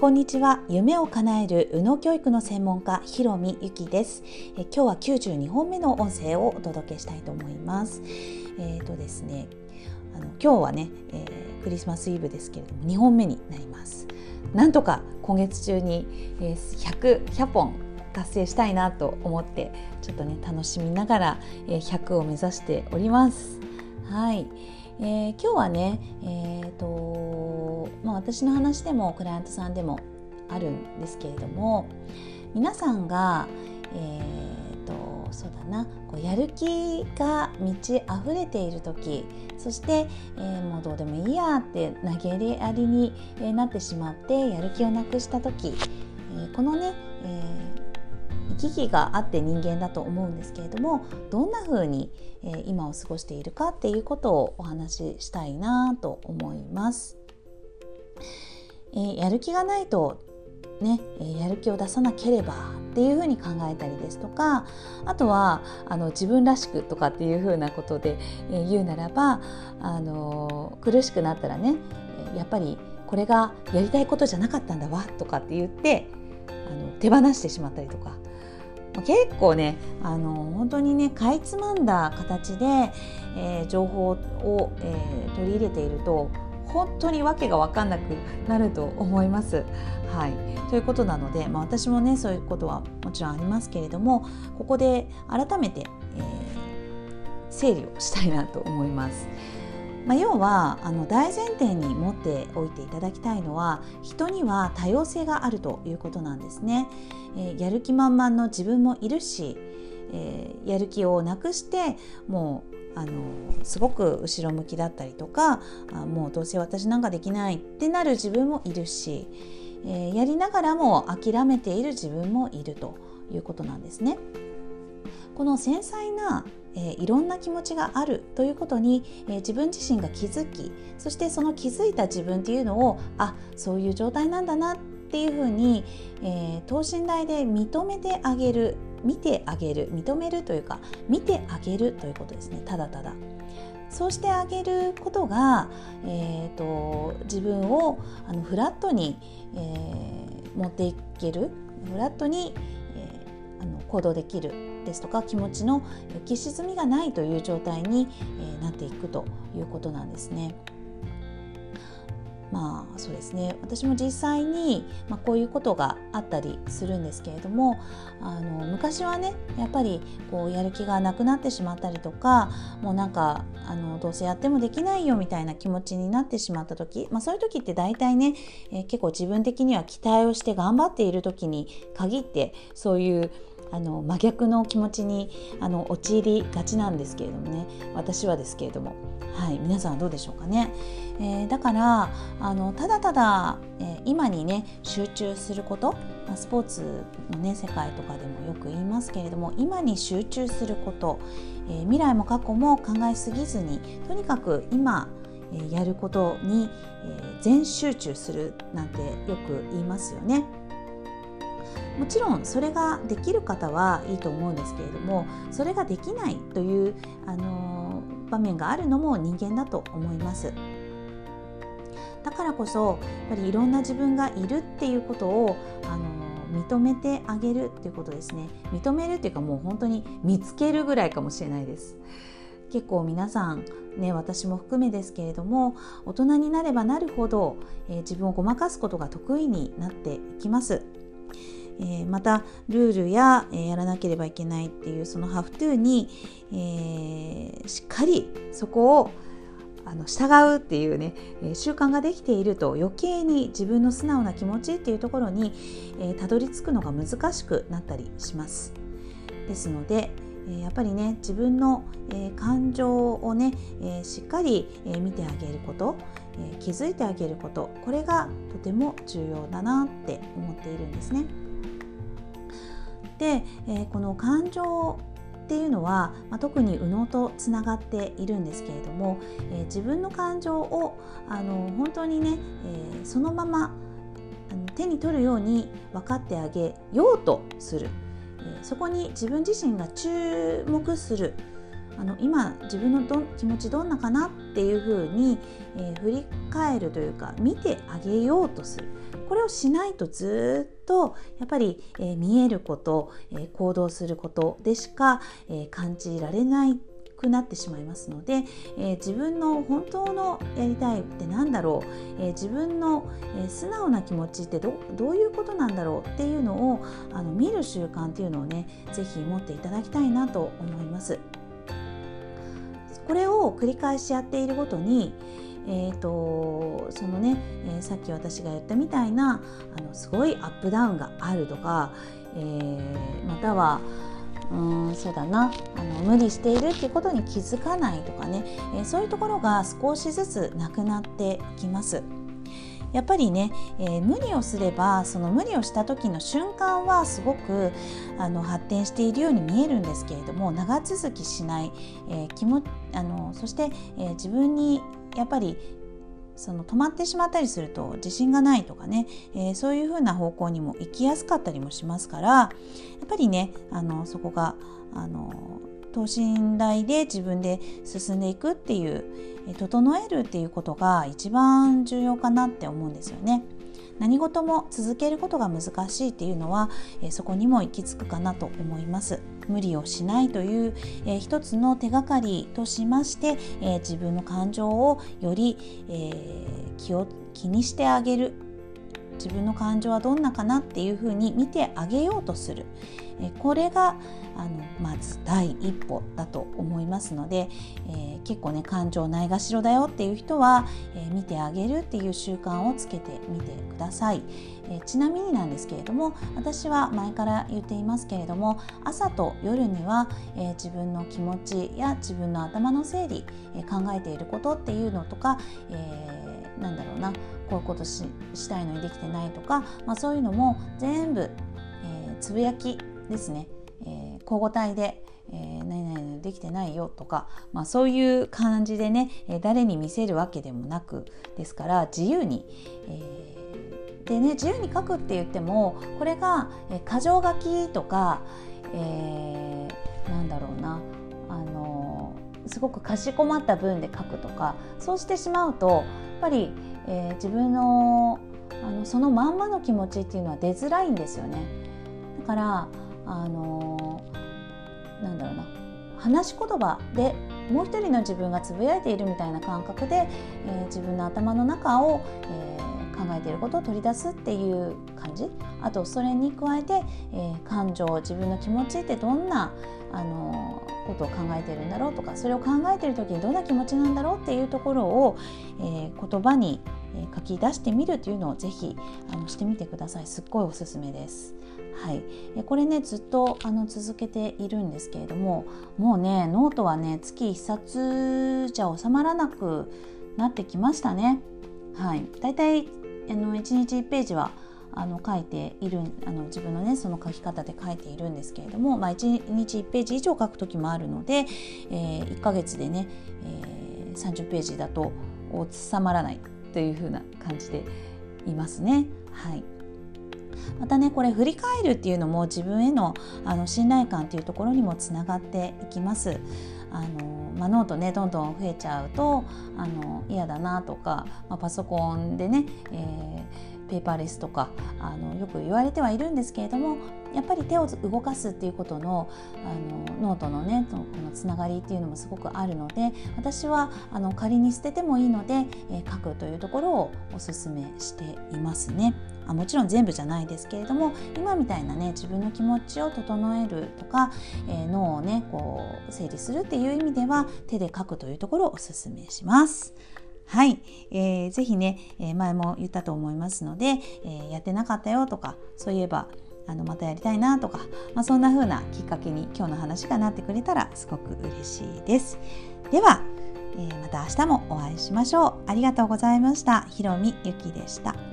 こんにちは。夢を叶える右脳教育の専門家ひろみゆきです。え今日は92本目の音声をお届けしたいと思います。えっ、ー、とですねあの今日はね、えー、クリスマスイブですけれども2本目になります。なんとか今月中に、え、100, 100本達成したいなと思ってちょっとね楽しみながら、えー、100を目指しております。はい、えー、今日はねえ、ー、とまあ私の話でもクライアントさんでもあるんですけれども皆さんがえーとそうだなこうやる気が満ち溢れている時そして、えー、もうどうでもいいやって投げやりになってしまってやる気をなくした時、えー、このね、えー、行き来があって人間だと思うんですけれどもどんな風に、え、今を過ごしているかっていうことをお話ししたいなと思います。え、やる気がないとね、やる気を出さなければっていうふうに考えたりですとかあとはあの自分らしくとかっていうふうなことで、え言うならばあの苦しくなったらねやっぱりこれがやりたいことじゃなかったんだわとかって言ってあの手放してしまったりとか結構ねあの本当にねかいつまんだ形で、えー、情報を、えー、取り入れていると本当に訳が分かんなくなると思います。はい、ということなので、まあ、私もねそういうことはもちろんありますけれどもここで改めて、えー、整理をしたいなと思います。まあ、要はあの大前提に持っておいていただきたいのは人には多様性があるということなんですね。えー、やる気満々の自分もいるし、えー、やる気をなくしてもうあのすごく後ろ向きだったりとかあもうどうせ私なんかできないってなる自分もいるし、えー、やりながらも諦めている自分もいるということなんですね。この繊細な、えー、いろんな気持ちがあるということに、えー、自分自身が気づきそしてその気づいた自分っていうのをあそういう状態なんだなっていうふうに、えー、等身大で認めてあげる見てあげる認めるというか見てあげるということですねただただ。そうしてあげることが、えーと、自分をあのフラットに、えー、持っていけるフラットに、えー、あの行動できるですとか気持ちの浮き沈みがないという状態に、え、なっていくということなんですね。まあそうですね私も実際に、まあ、こういうことがあったりするんですけれどもあの昔はねやっぱりこうやる気がなくなってしまったりとかもうなんかあのどうせやってもできないよみたいな気持ちになってしまった時、まあ、そういう時って大体ね、えー、結構自分的には期待をして頑張っている時に限ってそういうあの真逆の気持ちにあの陥りがちなんですけれどもね。私はですけれども、はい、皆さんはどうでしょうかね。えー、だからあのただただ、えー、今にね集中すること、まあ、スポーツの、ね、世界とかでもよく言いますけれども今に集中すること、えー、未来も過去も考えすぎずにとにかく今やることに全集中するなんてよく言いますよね。もちろんそれができる方はいいと思うんですけれどもそれができないという、あの場面があるのも人間だと思います。だからこそやっぱりいろんな自分がいるっていうことを、あの認めてあげるっていうことですね。認めるっていうかもう本当に見つけるぐらいかもしれないです。結構皆さんね私も含めですけれども大人になればなるほど、えー、自分をごまかすことが得意になっていきます。えー、またルールや、えー、やらなければいけないっていうそのハフトゥーに、えー、しっかりそこをあの従うっていうね、え習慣ができていると余計に自分の素直な気持ちっていうところにえたど、り着くのが難しくなったりします。ですので、えやっぱりね自分の、え感情をね、えしっかり、え見てあげること、え気づいてあげることこれがとても重要だなって思っているんですね。で、えこの感情っていうのは、ま、特に右脳とつながっているんですけれども、え、自分の感情をあの本当にね、え、そのままあの手に取るように分かってあげようとする、え、そこに自分自身が注目する。あの今自分のど気持ちどんなかなっていうふうに、えー、振り返るというか見てあげようとするこれをしないとずっとやっぱり、えー、見えること、えー、行動することでしか、え感じられないくなってしまいますので、えー、自分の本当のやりたいって何だろう、えー、自分の、えー、素直な気持ちってどどういうことなんだろうっていうのをあの見る習慣っていうのをね是非持っていただきたいなと思います。これを繰り返しやっているごとにえーと、そのね、えー、さっき私が言ったみたいなあのすごいアップダウンがあるとか、えー、またはうんそうだなあの無理しているっていうことに気づかないとかね、えー、そういうところが少しずつなくなってきます。やっぱりね、えー、無理をすればその無理をした時の瞬間はすごくあの発展しているように見えるんですけれども長続きしない、えー、気もあのそして、えー、自分にやっぱりその止まってしまったりすると自信がないとかね、えー、そういうふうな方向にも行きやすかったりもしますからやっぱりねあのそこがあの等身大で自分で進んでいくっていう整えるっていうことが一番重要かなって思うんですよね。何事も続けることが難しいっていうのは、そこにも行き着くかなと思います。無理をしないという、一つの手がかりとしまして、自分の感情をより、気を気にしてあげる自分の感情はどんなかなっていうふうに見てあげようとする。これがあのまず第一歩だと思いますので、えー、結構ね感情ないがしろだよっていう人は、えー、見てあげるっていう習慣をつけてみてください、えー、ちなみになんですけれども私は前から言っていますけれども朝と夜には、え自分の気持ちや自分の頭の整理、え考えていることっていうのとか、えなんだろうなこういうことししたいのにできてないとか、まあ、そういうのも全部、えつぶやきですね、えー、交互体で、えー、何々できてないよとか、まあ、そういう感じでね、え、誰に見せるわけでもなくですから自由に、えー、でね自由に書くって言ってもこれが、えー、箇条書きとか、えー、なんだろうなあのすごくかしこまった文で書くとかそうしてしまうとやっぱり、えー、自分のあのそのまんまの気持ちっていうのは出づらいんですよね。だからあのなんだろうな話し言葉でもう一人の自分がつぶやいているみたいな感覚で、えー、自分の頭の中を、えー、考えていることを取り出すっていう感じあとそれに加えて、えー、感情自分の気持ちってどんな、あのことを考えているんだろうとかそれを考えている時にどんな気持ちなんだろうっていうところを、え言葉に書き出してみるというのをぜひあのしてみてくださいすっごいおすすめです。はい、これねずっとあの続けているんですけれどももうねノートはね月1冊じゃ収まらなくなってきましたね。はい、だいたいあの1日1ページはあの書いているあの自分のねその書き方で書いているんですけれども、まあ、1日1ページ以上書く時もあるので、えー、1ヶ月でね、えー、30ページだと収まらないというふうな感じでいますね。はいまたねこれ振り返るっていうのも自分へのあの信頼感っていうところにもつながっていきます。あのまあ、ノートねどんどん増えちゃうとあの嫌だなとか、まあ、パソコンでね、えー、ペーパーレスとかあのよく言われてはいるんですけれどもやっぱり手を動かすっていうことのあのノートのねこのつながりっていうのもすごくあるので私はあの仮に捨ててもいいので、え、書くというところをおすすめしていますね。あもちろん全部じゃないですけれども今みたいなね自分の気持ちを整えるとか、えー、脳をねこう整理するっていう意味では手で書くというところをおすすめします。はい、えー、ぜひね、え、前も言ったと思いますので、え、やってなかったよとかそういえばあのまたやりたいなとか、まあ、そんな風なきっかけに今日の話がなってくれたらすごく嬉しいです。では、えー、また明日もお会いしましょう。ありがとうございました。ひろみゆきでした。